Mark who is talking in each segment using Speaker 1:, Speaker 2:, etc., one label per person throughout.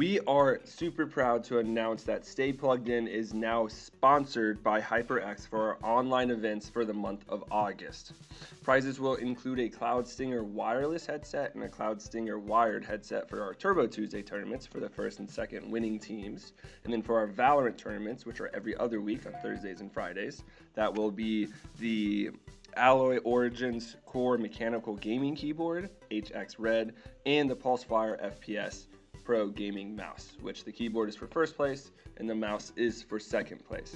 Speaker 1: We are super proud to announce that Stay Plugged In is now sponsored by HyperX for our online events for the month of August. Prizes will include a Cloud Stinger wireless headset and a Cloud Stinger wired headset for our Turbo Tuesday tournaments for the first and second winning teams. And then for our Valorant tournaments, which are every other week on Thursdays and Fridays, that will be the Alloy Origins Core Mechanical Gaming Keyboard, HX Red, and the Pulsefire FPS Pro Gaming Mouse, which the keyboard is for first place and the mouse is for second place.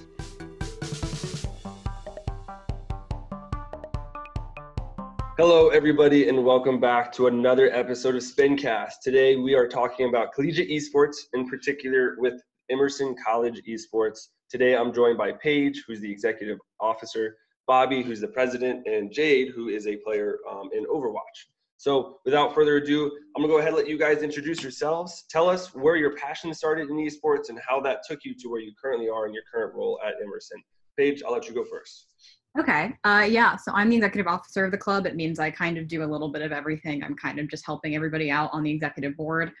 Speaker 1: Hello, everybody, and welcome back to another episode of Spincast. Today, we are talking about collegiate esports, in particular with Emerson College Esports. Today, I'm joined by Paige, who's the executive officer, Bobby, who's the president, and Jade, who is a player um, in Overwatch. So without further ado, I'm gonna go ahead and let you guys introduce yourselves. Tell us where your passion started in esports and how that took you to where you currently are in your current role at Emerson. Paige, I'll let you go first.
Speaker 2: Okay. Uh, yeah. So I'm the executive officer of the club. It means I kind of do a little bit of everything. I'm kind of just helping everybody out on the executive board.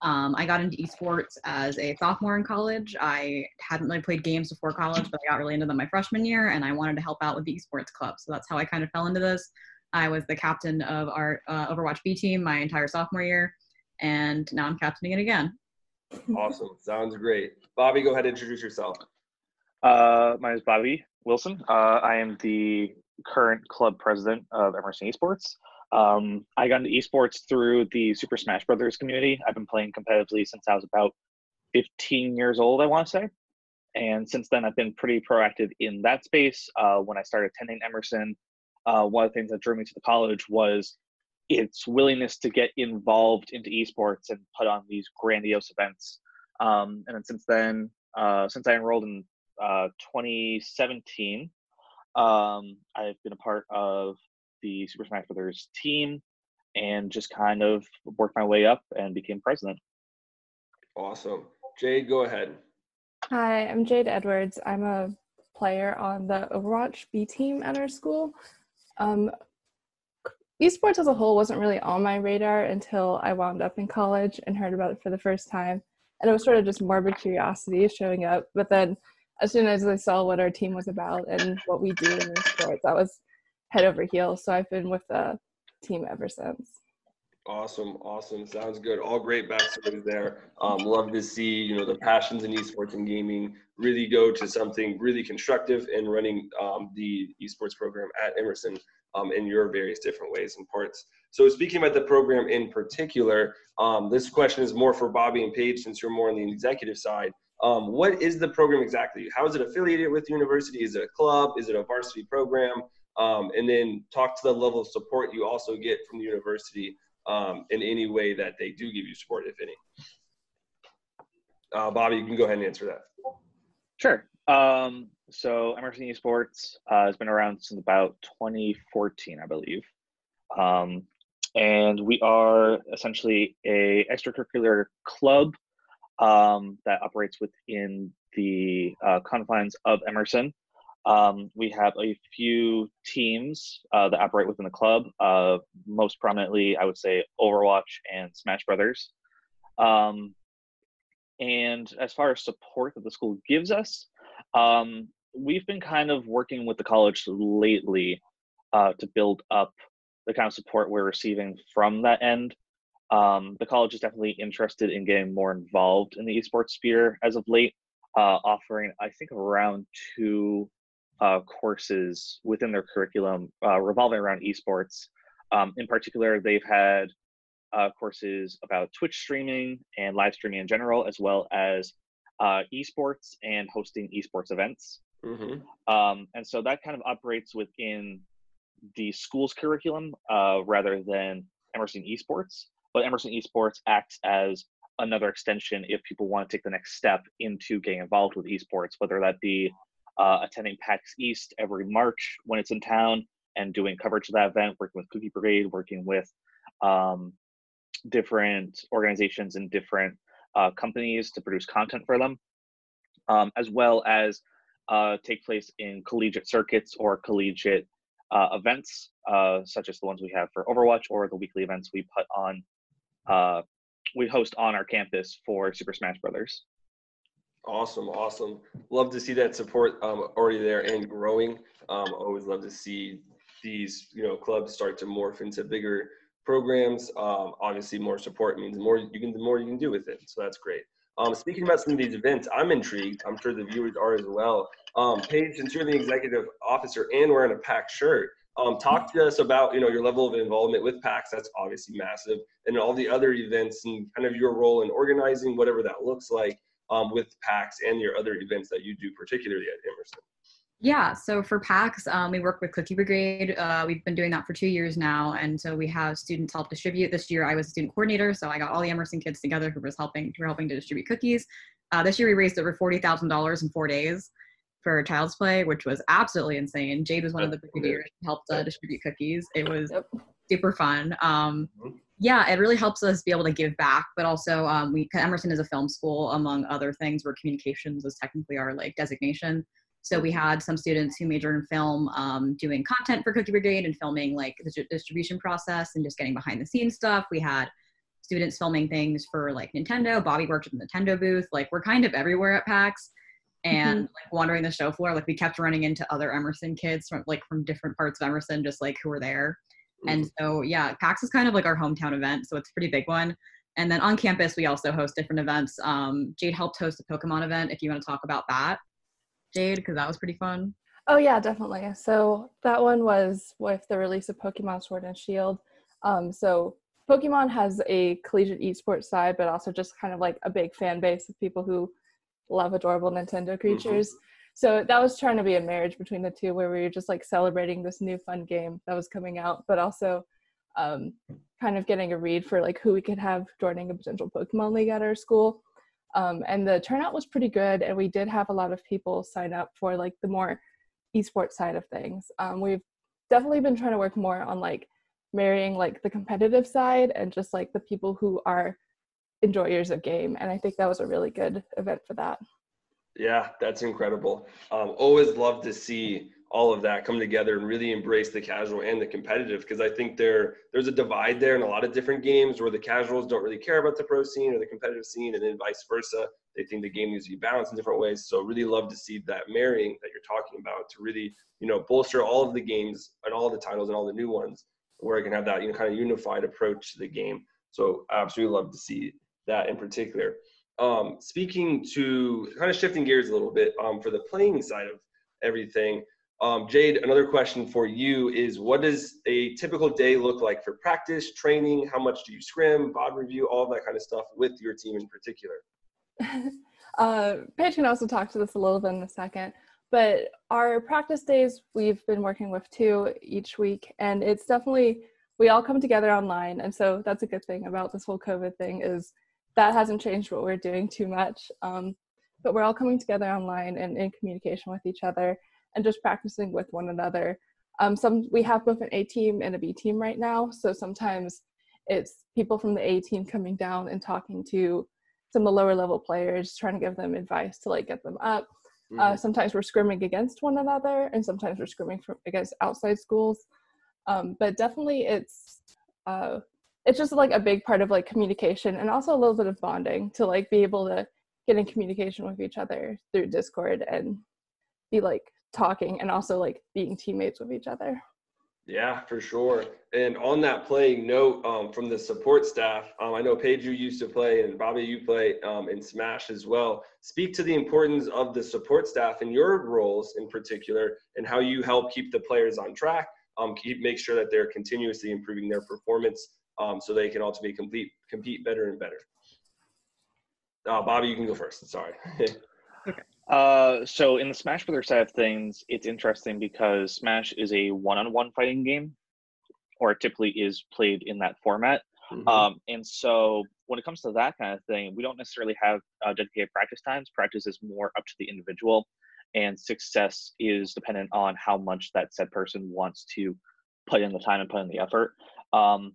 Speaker 2: Um, I got into esports as a sophomore in college. I hadn't really played games before college, but I got really into them my freshman year, and I wanted to help out with the esports club. So that's how I kind of fell into this. I was the captain of our uh, Overwatch B team my entire sophomore year, and now I'm captaining it again.
Speaker 1: Awesome. Sounds great. Bobby, go ahead and introduce yourself.
Speaker 3: Uh, my name is Bobby Wilson. Uh, I am the current club president of Emerson Esports. Um, I got into esports through the Super Smash Brothers community. I've been playing competitively since I was about 15 years old, I want to say. And since then, I've been pretty proactive in that space. Uh, when I started attending Emerson, uh, one of the things that drew me to the college was its willingness to get involved into esports and put on these grandiose events. Um, and then since then, uh, since I enrolled in uh, 2017, um, I've been a part of the Super Smash Brothers team and just kind of worked my way up and became president.
Speaker 1: Awesome. Jade, go ahead.
Speaker 4: Hi, I'm Jade Edwards. I'm a player on the Overwatch B team at our school. Um, esports as a whole wasn't really on my radar until I wound up in college and heard about it for the first time. And it was sort of just morbid curiosity showing up. But then as soon as I saw what our team was about and what we do in sports, I was head over heels. So I've been with the team ever since.
Speaker 1: Awesome, awesome. Sounds good. All great backstories there. Um, love to see you know the passions in esports and gaming really go to something really constructive in running um, the esports program at Emerson um, in your various different ways and parts. So speaking about the program in particular, um, this question is more for Bobby and Paige since you're more on the executive side. Um, what is the program exactly? How is it affiliated with the university? Is it a club? Is it a varsity program? Um, and then talk to the level of support you also get from the university um, in any way that they do give you support, if any. Uh, Bobby, you can go ahead and answer that.
Speaker 3: Sure. Um, so Emerson Esports uh, has been around since about 2014, I believe. Um, and we are essentially a extracurricular club um, that operates within the uh, confines of Emerson. Um, we have a few teams uh, that operate within the club. Uh, most prominently, I would say Overwatch and Smash Brothers. Um, and as far as support that the school gives us, um, we've been kind of working with the college lately uh, to build up the kind of support we're receiving from that end. Um, the college is definitely interested in getting more involved in the esports sphere as of late, uh, offering, I think, around two uh, courses within their curriculum uh, revolving around esports. Um, in particular, they've had uh, courses about Twitch streaming and live streaming in general, as well as uh, esports and hosting esports events. Mm-hmm. Um, and so that kind of operates within the school's curriculum uh, rather than Emerson Esports. But Emerson Esports acts as another extension if people want to take the next step into getting involved with esports, whether that be uh, attending PAX East every March when it's in town and doing coverage of that event, working with Cookie Brigade, working with um, different organizations and different uh, companies to produce content for them, um, as well as uh, take place in collegiate circuits or collegiate uh, events, uh, such as the ones we have for Overwatch or the weekly events we put on uh, we host on our campus for Super Smash Brothers.
Speaker 1: Awesome, awesome. Love to see that support um, already there and growing. Um, always love to see these you know clubs start to morph into bigger programs. Um, obviously, more support means more you can the more you can do with it. So that's great. Um, speaking about some of these events, I'm intrigued. I'm sure the viewers are as well. Um, Paige, since you're the executive officer and wearing a PAX shirt, um, talk to us about you know your level of involvement with PAX. That's obviously massive, and all the other events and kind of your role in organizing whatever that looks like um, with PAX and your other events that you do, particularly at Emerson.
Speaker 2: Yeah, so for PAX, um, we work with Cookie Brigade. Uh, we've been doing that for two years now, and so we have students help distribute. This year, I was a student coordinator, so I got all the Emerson kids together who was helping who were helping to distribute cookies. Uh, this year, we raised over forty thousand dollars in four days for Child's Play, which was absolutely insane. Jade was one of the brigaders who helped uh, distribute cookies. It was super fun. Um, mm-hmm. Yeah, it really helps us be able to give back, but also um, we Emerson is a film school, among other things, where communications is technically our like designation. So we had some students who majored in film um, doing content for Cookie Brigade and filming like the distribution process and just getting behind the scenes stuff. We had students filming things for like Nintendo. Bobby worked at the Nintendo booth. Like we're kind of everywhere at PAX and mm-hmm. like wandering the show floor. Like we kept running into other Emerson kids from like from different parts of Emerson, just like who were there. Mm-hmm. And so yeah, PAX is kind of like our hometown event, so it's a pretty big one. And then on campus, we also host different events. Um, Jade helped host a Pokemon event. If you want to talk about that. Jade? Because that was pretty fun.
Speaker 4: Oh yeah, definitely. So that one was with the release of Pokemon Sword and Shield. Um, so Pokemon has a collegiate esports side, but also just kind of like a big fan base of people who love adorable Nintendo mm-hmm. creatures. Mm-hmm. So that was trying to be a marriage between the two, where we were just like celebrating this new fun game that was coming out, but also um, kind of getting a read for like who we could have joining a potential Pokemon League at our school. Um, and the turnout was pretty good, and we did have a lot of people sign up for like the more esports side of things. Um, we've definitely been trying to work more on like marrying like the competitive side and just like the people who are enjoyers of game, and I think that was a really good event for that.
Speaker 1: Yeah, that's incredible. Um, always love to see all of that come together and really embrace the casual and the competitive because I think there there's a divide there in a lot of different games where the casuals don't really care about the pro scene or the competitive scene and then vice versa. They think the game needs to be balanced in different ways. So really love to see that marrying that you're talking about to really, you know, bolster all of the games and all the titles and all the new ones where I can have that you know kind of unified approach to the game. So absolutely love to see that in particular. Um, speaking to kind of shifting gears a little bit um, for the playing side of everything, um, Jade, another question for you is what does a typical day look like for practice, training? How much do you scrim, VOD review, all that kind of stuff with your team in particular?
Speaker 4: uh, Paige can also talk to this a little bit in a second. But our practice days, we've been working with two each week, and it's definitely we all come together online, and so that's a good thing about this whole COVID thing is that hasn't changed what we're doing too much. Um, but we're all coming together online and in communication with each other and just practicing with one another. Um, some we have both an A team and a B team right now, so sometimes it's people from the A team coming down and talking to some of the lower level players, trying to give them advice to like get them up. Uh, mm-hmm. Uh, sometimes we're scrimming against one another, and sometimes we're scrimming from, against outside schools. Um, but definitely, it's uh, it's just like a big part of like communication and also a little bit of bonding to like be able to get in communication with each other through Discord and be like talking and also like being teammates with each other.
Speaker 1: Yeah, for sure. And on that playing note, um, from the support staff, um, I know Paige, you used to play, and Bobby, you play um, in Smash as well. Speak to the importance of the support staff and your roles in particular, and how you help keep the players on track, um, keep make sure that they're continuously improving their performance, um, so they can ultimately compete compete better and better. Uh, Bobby, you can go first. Sorry.
Speaker 3: okay. Uh, so in the Smash Brothers side of things, it's interesting because Smash is a one-on-one fighting game, or it typically is played in that format. Mm-hmm. Um, and so when it comes to that kind of thing, we don't necessarily have uh, dedicated practice times. Practice is more up to the individual, and success is dependent on how much that said person wants to put in the time and put in the effort. Um,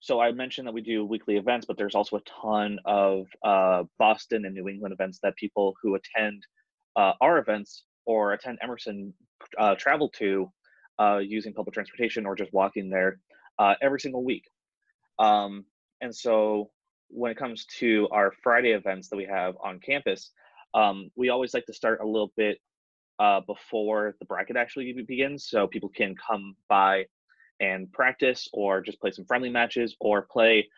Speaker 3: so I mentioned that we do weekly events, but there's also a ton of uh, Boston and New England events that people who attend uh, our events or attend Emerson uh, travel to uh, using public transportation or just walking there uh, every single week. Um, and so when it comes to our Friday events that we have on campus, um, we always like to start a little bit uh, before the bracket actually begins, so people can come by and practice, or just play some friendly matches, or play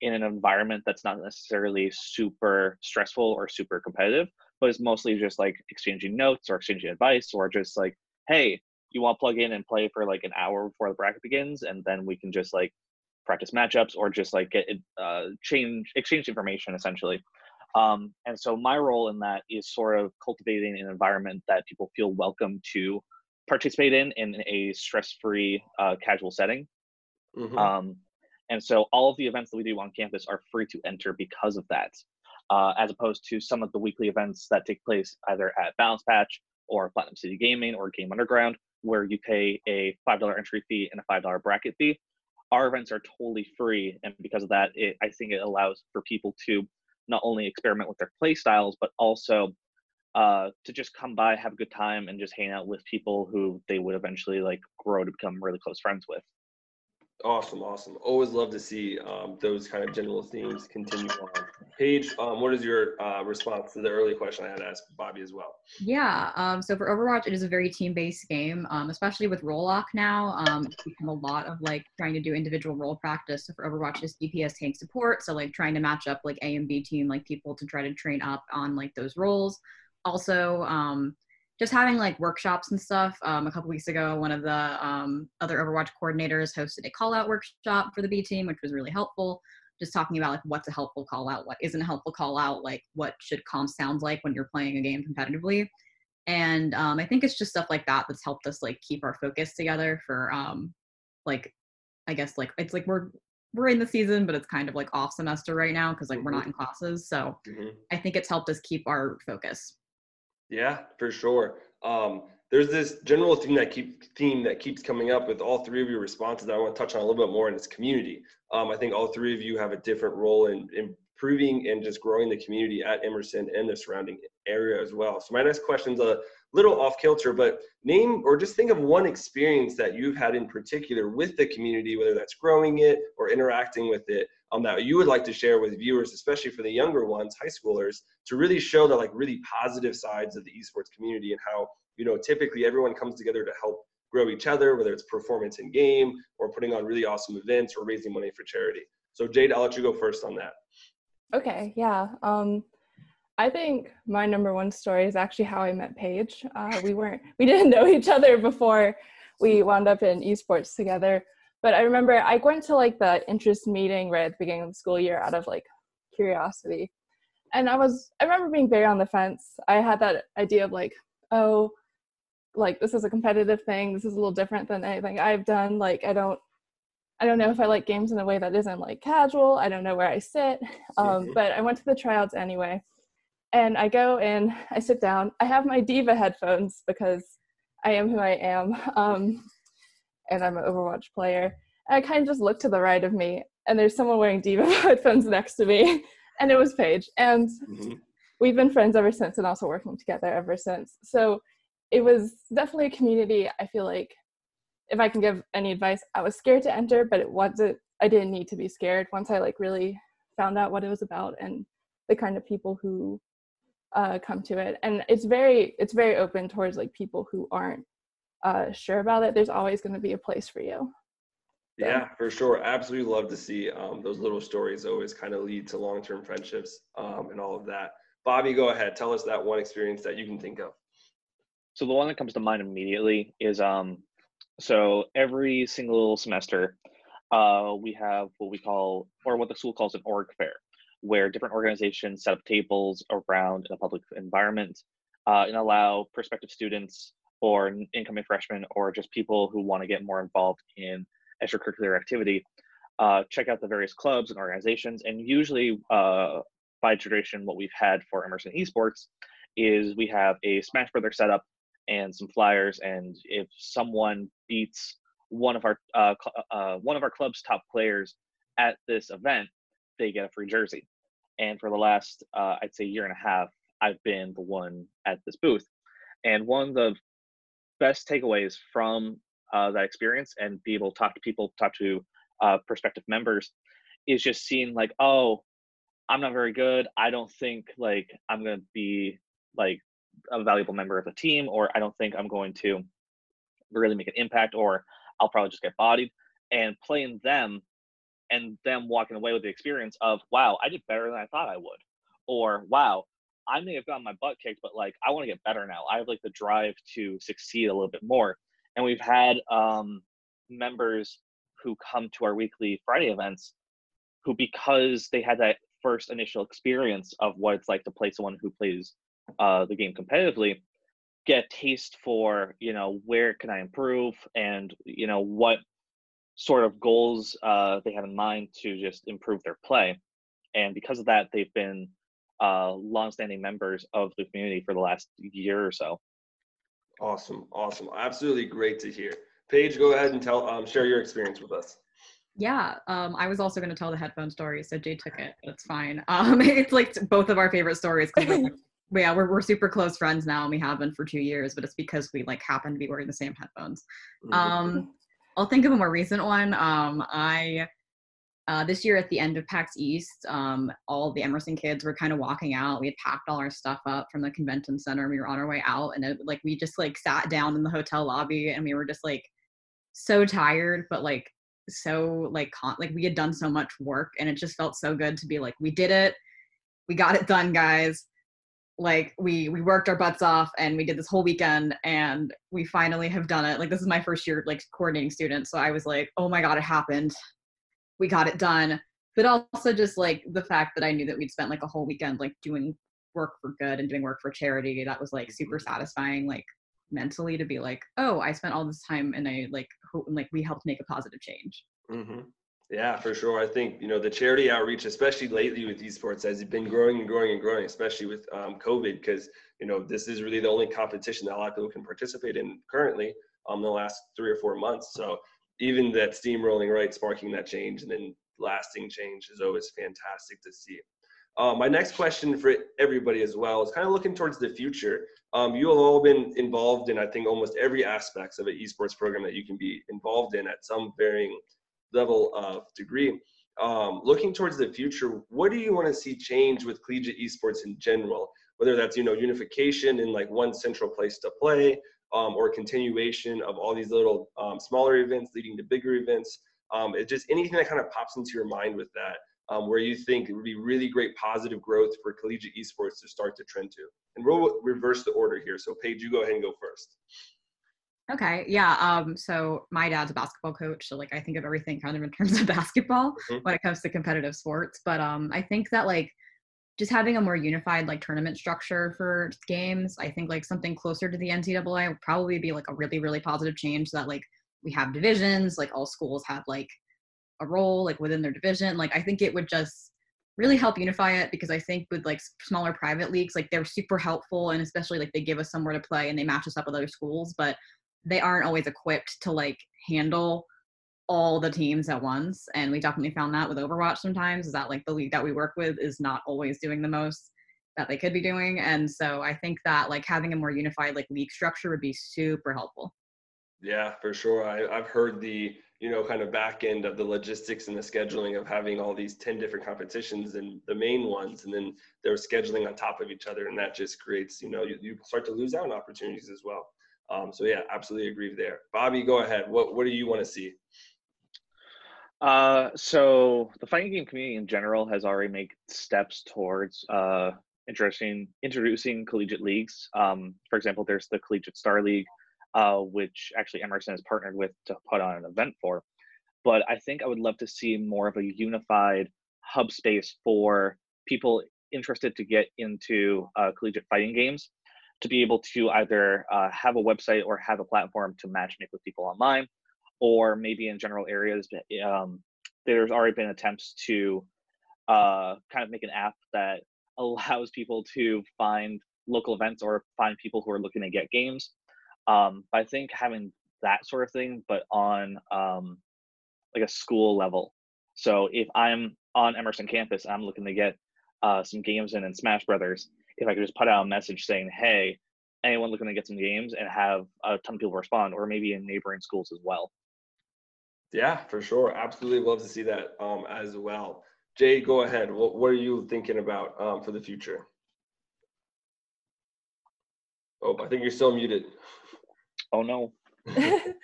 Speaker 3: in an environment that's not necessarily super stressful or super competitive, but it's mostly just like exchanging notes or exchanging advice, or just like, hey, you want to plug in and play for like an hour before the bracket begins, and then we can just like practice matchups or just like get uh, change exchange information essentially. Um, and so my role in that is sort of cultivating an environment that people feel welcome to participate in in a stress-free, uh, casual setting. Mm-hmm. Um, and so all of the events that we do on campus are free to enter because of that, uh, as opposed to some of the weekly events that take place either at Balance Patch or Platinum City Gaming or Game Underground, where you pay a $5 entry fee and a $5 bracket fee. Our events are totally free, and because of that, it, I think it allows for people to not only experiment with their play styles, but also uh, to just come by, have a good time, and just hang out with people who they would eventually like grow to become really close friends with.
Speaker 1: Awesome, awesome. Always love to see um, those kind of general themes continue on. Paige, um, what is your uh, response to the early question I had asked Bobby as well?
Speaker 2: Yeah, um, so for Overwatch, it is a very team-based game, um, especially with role lock now. Um, it's become a lot of like trying to do individual role practice. So for Overwatch, is DPS tank support. So like trying to match up like A and B team, like people to try to train up on like those roles. Also, um, just having like workshops and stuff. Um, a couple weeks ago, one of the um, other Overwatch coordinators hosted a call out workshop for the B team, which was really helpful. Just talking about like what's a helpful call out, what isn't a helpful call out, like what should comms sound like when you're playing a game competitively. And um, I think it's just stuff like that that's helped us like keep our focus together for um, like I guess like it's like we're we're in the season, but it's kind of like off semester right now because like we're not mm-hmm. in classes. So mm-hmm. I think it's helped us keep our focus.
Speaker 1: Yeah, for sure. Um, there's this general theme that keep theme that keeps coming up with all three of your responses that I want to touch on a little bit more, and it's community. Um, I think all three of you have a different role in improving and just growing the community at Emerson and the surrounding area as well. So my next question is a little off kilter, but name or just think of one experience that you've had in particular with the community, whether that's growing it or interacting with it, um, that you would like to share with viewers, especially for the younger ones, high schoolers, to really show the like really positive sides of the esports community and how you know typically everyone comes together to help grow each other, whether it's performance in game or putting on really awesome events or raising money for charity. So Jade, I'll let you go first on that.
Speaker 4: Okay, yeah. Um, I think my number one story is actually how I met Paige. Uh, we weren't, we didn't know each other before we wound up in esports together. But I remember I went to like the interest meeting right at the beginning of the school year out of like curiosity. And I was, I remember being very on the fence. I had that idea of like, oh, like this is a competitive thing. This is a little different than anything I've done. Like, I don't, I don't know if I like games in a way that isn't like casual. I don't know where I sit. Um, but I went to the tryouts anyway. And I go in, I sit down. I have my D.Va headphones because I am who I am. Um, and I'm an Overwatch player. And I kind of just look to the right of me, and there's someone wearing D.Va headphones next to me, and it was Paige. And mm-hmm. we've been friends ever since, and also working together ever since. So it was definitely a community. I feel like if I can give any advice, I was scared to enter, but it wasn't. I didn't need to be scared once I like really found out what it was about and the kind of people who uh, come to it. And it's very it's very open towards like people who aren't uh, sure about it, there's always going to be a place for you.
Speaker 1: So. Yeah, for sure. Absolutely love to see um, those little stories always kind of lead to long term friendships um, and all of that. Bobby, go ahead. Tell us that one experience that you can think of.
Speaker 3: So the one that comes to mind immediately is um, so every single semester, uh, we have what we call, or what the school calls an org fair, where different organizations set up tables around in a public environment uh, and allow prospective students or incoming freshmen or just people who want to get more involved in extracurricular activity, uh, check out the various clubs and organizations. And usually, uh, by tradition, what we've had for Emerson Esports is we have a Smash Brother setup and some flyers. And if someone beats one of our uh, uh, one of our club's top players at this event, they get a free jersey. And for the last, uh, I'd say, year and a half, I've been the one at this booth. And one of the best takeaways from uh, that experience and be able to talk to people, talk to uh, prospective members, is just seeing like, oh, I'm not very good. I don't think like I'm gonna be like a valuable member of the team, or I don't think I'm going to really make an impact, or I'll probably just get bodied. And playing them and them walking away with the experience of, wow, I did better than I thought I would. Or wow, I may have gotten my butt kicked, but like I want to get better now. I have like the drive to succeed a little bit more. And we've had um, members who come to our weekly Friday events who, because they had that first initial experience of what it's like to play someone who plays uh, the game competitively, get a taste for you know where can I improve and you know what sort of goals uh, they have in mind to just improve their play. And because of that, they've been uh, longstanding members of the community for the last year or so.
Speaker 1: Awesome, awesome, absolutely great to hear. Paige, go ahead and tell, um, share your experience with us.
Speaker 2: Yeah, um, I was also going to tell the headphone story, so Jay took it, but it's fine. Um, it's like both of our favorite stories because like, yeah, we're we're super close friends now, and we have been for two years. But it's because we like happen to be wearing the same headphones. Mm-hmm. Um, I'll think of a more recent one. Um, I uh, this year at the end of PAX East, um, all the Emerson kids were kind of walking out. We had packed all our stuff up from the convention center. We were on our way out, and it, like we just like sat down in the hotel lobby, and we were just like so tired, but like so like con- like we had done so much work, and it just felt so good to be like we did it, we got it done, guys like we we worked our butts off and we did this whole weekend and we finally have done it like this is my first year like coordinating students so i was like oh my god it happened we got it done but also just like the fact that i knew that we'd spent like a whole weekend like doing work for good and doing work for charity that was like super mm-hmm. satisfying like mentally to be like oh i spent all this time and i like hope like we helped make a positive change
Speaker 1: mm-hmm. Yeah, for sure. I think you know the charity outreach, especially lately with esports, has been growing and growing and growing, especially with um, COVID, because you know this is really the only competition that a lot of people can participate in currently. Um, the last three or four months, so even that steamrolling right, sparking that change and then lasting change is always fantastic to see. Uh, my next question for everybody as well is kind of looking towards the future. Um, you have all been involved in, I think, almost every aspects of an esports program that you can be involved in at some varying level of degree. Um, looking towards the future, what do you want to see change with collegiate esports in general? Whether that's you know unification in like one central place to play, um, or continuation of all these little um, smaller events leading to bigger events. Um, it's just anything that kind of pops into your mind with that, um, where you think it would be really great positive growth for collegiate esports to start to trend to. And we'll reverse the order here. So Paige, you go ahead and go first.
Speaker 2: Okay. Yeah. Um, so my dad's a basketball coach. So like I think of everything kind of in terms of basketball mm-hmm. when it comes to competitive sports. But um I think that like just having a more unified like tournament structure for games, I think like something closer to the NCAA would probably be like a really, really positive change that like we have divisions, like all schools have like a role like within their division. Like I think it would just really help unify it because I think with like smaller private leagues, like they're super helpful and especially like they give us somewhere to play and they match us up with other schools. But they aren't always equipped to like handle all the teams at once and we definitely found that with overwatch sometimes is that like the league that we work with is not always doing the most that they could be doing and so i think that like having a more unified like league structure would be super helpful
Speaker 1: yeah for sure I, i've heard the you know kind of back end of the logistics and the scheduling of having all these 10 different competitions and the main ones and then they're scheduling on top of each other and that just creates you know you, you start to lose out on opportunities as well um, so yeah, absolutely agree there. Bobby, go ahead. What what do you want to see?
Speaker 3: Uh, so the fighting game community in general has already made steps towards uh, interesting introducing collegiate leagues. Um, for example, there's the Collegiate Star League, uh, which actually Emerson has partnered with to put on an event for. But I think I would love to see more of a unified hub space for people interested to get into uh, collegiate fighting games to be able to either uh, have a website or have a platform to match make with people online, or maybe in general areas. Um, there's already been attempts to uh, kind of make an app that allows people to find local events or find people who are looking to get games. Um, but I think having that sort of thing, but on um, like a school level. So if I'm on Emerson campus, I'm looking to get uh, some games in in Smash Brothers if I could just put out a message saying, hey, anyone looking to get some games and have a ton of people respond, or maybe in neighboring schools as well.
Speaker 1: Yeah, for sure. Absolutely love to see that um, as well. Jay, go ahead. What, what are you thinking about um, for the future? Oh, I think you're still muted.
Speaker 3: Oh no.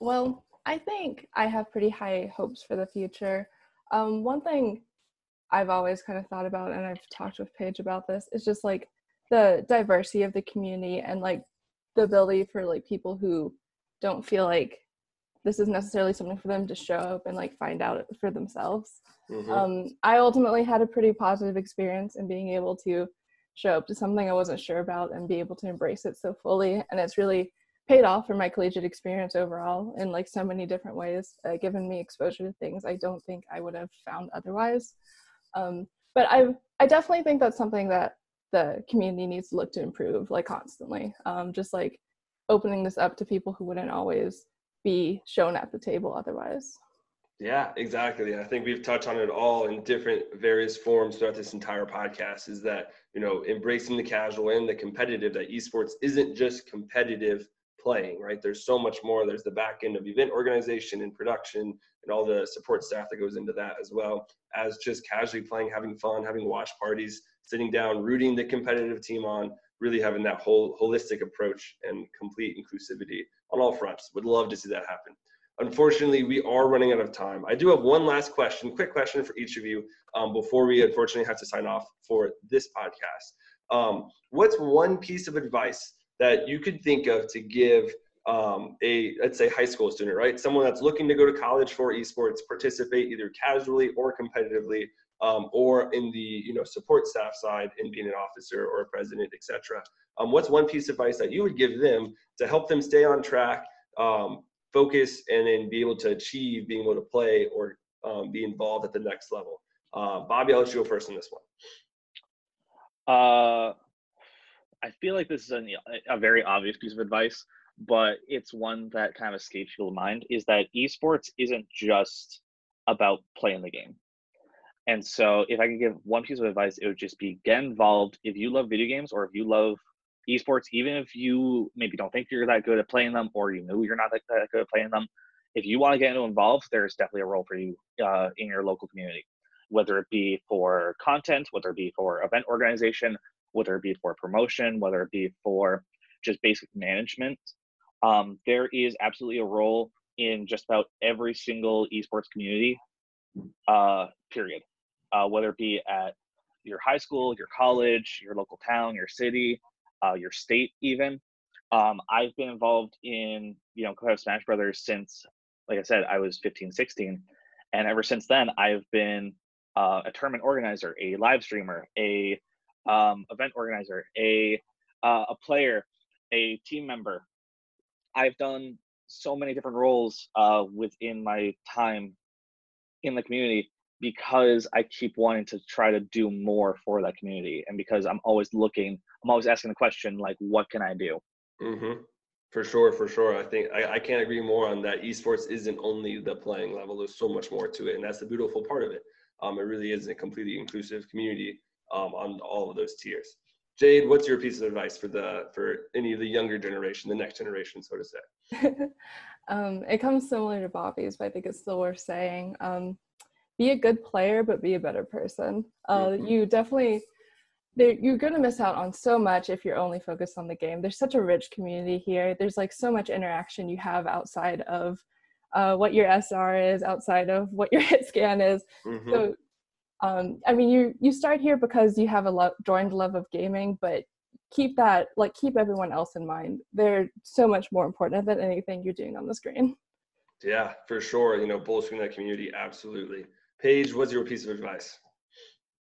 Speaker 4: Well, I think I have pretty high hopes for the future. Um, one thing I've always kind of thought about, and I've talked with Paige about this, is just like the diversity of the community and like the ability for like people who don't feel like this is necessarily something for them to show up and like find out for themselves. Mm-hmm. Um, I ultimately had a pretty positive experience in being able to show up to something I wasn't sure about and be able to embrace it so fully. And it's really paid off for my collegiate experience overall in like so many different ways, uh, given me exposure to things I don't think I would have found otherwise. Um, but I I definitely think that's something that the community needs to look to improve like constantly. Um, just like opening this up to people who wouldn't always be shown at the table otherwise.
Speaker 1: Yeah, exactly. I think we've touched on it all in different various forms throughout this entire podcast is that, you know, embracing the casual and the competitive, that esports isn't just competitive playing, right? There's so much more. There's the back end of event organization and production and all the support staff that goes into that as well as just casually playing, having fun, having watch parties, sitting down, rooting the competitive team on, really having that whole holistic approach and complete inclusivity on all fronts. Would love to see that happen. Unfortunately, we are running out of time. I do have one last question, quick question for each of you um, before we unfortunately have to sign off for this podcast. Um, what's one piece of advice that you could think of to give um, a let's say high school student, right? Someone that's looking to go to college for esports, participate either casually or competitively, um, or in the you know support staff side in being an officer or a president, etc. Um, what's one piece of advice that you would give them to help them stay on track, um, focus, and then be able to achieve being able to play or um, be involved at the next level? Uh, Bobby, I'll let you go first on this one.
Speaker 3: Uh, I feel like this is a, a very obvious piece of advice, but it's one that kind of escapes people's mind. Is that esports isn't just about playing the game and so, if I could give one piece of advice, it would just be get involved. If you love video games or if you love esports, even if you maybe don't think you're that good at playing them or you know you're not that, that good at playing them, if you want to get involved, there's definitely a role for you uh, in your local community, whether it be for content, whether it be for event organization, whether it be for promotion, whether it be for just basic management. Um, there is absolutely a role in just about every single esports community, uh, period uh, whether it be at your high school, your college, your local town, your city, uh, your state, even. Um, I've been involved in, you know, competitive Smash Brothers since, like I said, I was 15, 16. And ever since then, I've been uh, a tournament organizer, a live streamer, a um, event organizer, a uh, a player, a team member. I've done so many different roles uh, within my time in the community because I keep wanting to try to do more for that community, and because I'm always looking, I'm always asking the question like, what can I do?
Speaker 1: Mm-hmm. For sure, for sure. I think I, I can't agree more on that. Esports isn't only the playing level. There's so much more to it, and that's the beautiful part of it. Um, it really is a completely inclusive community um, on all of those tiers. Jade, what's your piece of advice for the for any of the younger generation, the next generation, so to say?
Speaker 4: um, it comes similar to Bobby's, but I think it's still worth saying. Um, be a good player but be a better person. Uh, mm-hmm. you definitely you're going to miss out on so much if you're only focused on the game. There's such a rich community here. There's like so much interaction you have outside of uh, what your sr is outside of what your hit scan is. Mm-hmm. so um, i mean you you start here because you have a lo- joined love of gaming but keep that like keep everyone else in mind. They're so much more important than anything you're doing on the screen.
Speaker 1: Yeah for sure. You know bolstering that community absolutely Paige, what's your piece of advice?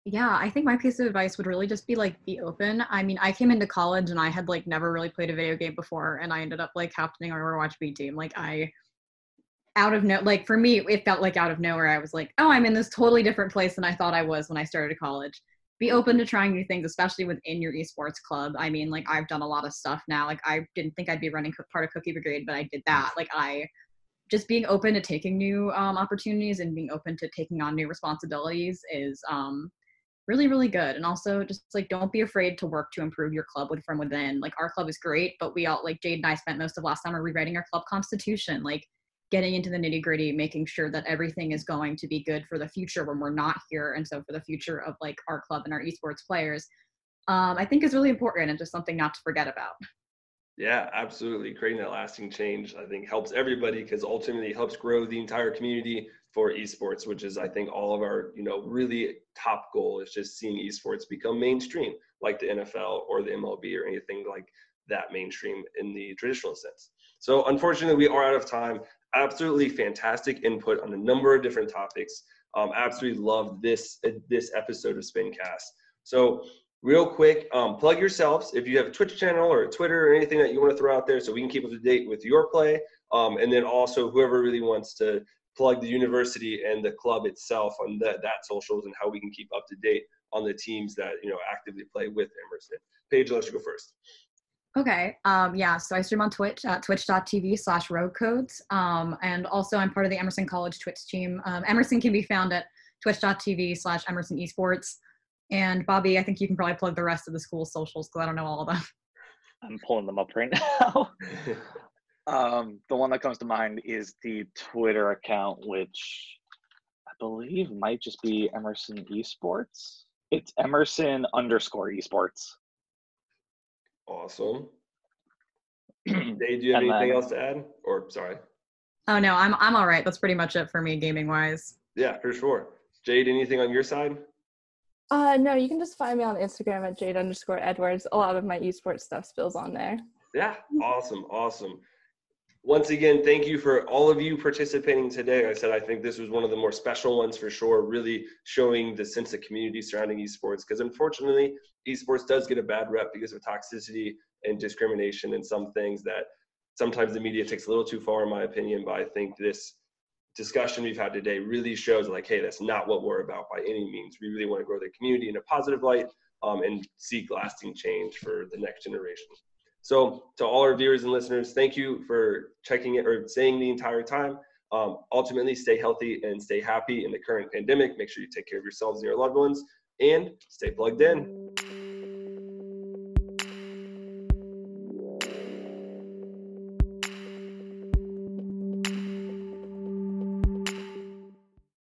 Speaker 2: Yeah, I think my piece of advice would really just be like be open. I mean, I came into college and I had like never really played a video game before, and I ended up like captaining our Overwatch B team. Like I, out of no, like for me, it felt like out of nowhere. I was like, oh, I'm in this totally different place than I thought I was when I started college. Be open to trying new things, especially within your esports club. I mean, like I've done a lot of stuff now. Like I didn't think I'd be running part of Cookie Brigade, but I did that. Like I just being open to taking new um, opportunities and being open to taking on new responsibilities is um, really really good and also just like don't be afraid to work to improve your club from within like our club is great but we all like jade and i spent most of last summer rewriting our club constitution like getting into the nitty gritty, making sure that everything is going to be good for the future when we're not here. And so for the future of like our club and our esports players, um, I think is really important and just something not to forget about.
Speaker 1: Yeah, absolutely. Creating that lasting change, I think, helps everybody because ultimately helps grow the entire community for esports, which is, I think, all of our, you know, really top goal is just seeing esports become mainstream, like the NFL or the MLB or anything like that mainstream in the traditional sense. So, unfortunately, we are out of time. Absolutely fantastic input on a number of different topics. Um, absolutely love this this episode of Spincast. So, real quick, um, plug yourselves if you have a Twitch channel or a Twitter or anything that you want to throw out there so we can keep up to date with your play. Um, and then also whoever really wants to plug the university and the club itself on that, that socials and how we can keep up to date on the teams that you know actively play with Emerson. Paige, let you go first.
Speaker 2: Okay. Um, yeah. So I stream on Twitch at twitch.tv slash roguecodes. Um, and also I'm part of the Emerson College Twitch team. Um, Emerson can be found at twitch.tv slash Emerson Esports. And Bobby, I think you can probably plug the rest of the school's socials because I don't know all of them.
Speaker 3: I'm pulling them up right now. um, the one that comes to mind is the Twitter account, which I believe might just be Emerson Esports. It's Emerson underscore Esports.
Speaker 1: Awesome. Dave, do you have anything then, else to add? Or sorry.
Speaker 2: Oh no, I'm I'm all right. That's pretty much it for me gaming wise.
Speaker 1: Yeah, for sure. Jade, anything on your side?
Speaker 4: Uh, no, you can just find me on Instagram at jade underscore Edwards. A lot of my esports stuff spills on there.
Speaker 1: Yeah, awesome, awesome. Once again, thank you for all of you participating today. I said I think this was one of the more special ones for sure, really showing the sense of community surrounding esports. Because unfortunately, esports does get a bad rep because of toxicity and discrimination and some things that sometimes the media takes a little too far, in my opinion. But I think this discussion we've had today really shows like, hey, that's not what we're about by any means. We really want to grow the community in a positive light um, and seek lasting change for the next generation. So to all our viewers and listeners, thank you for checking it or saying the entire time. Um, ultimately, stay healthy and stay happy in the current pandemic. Make sure you take care of yourselves and your loved ones and stay plugged in.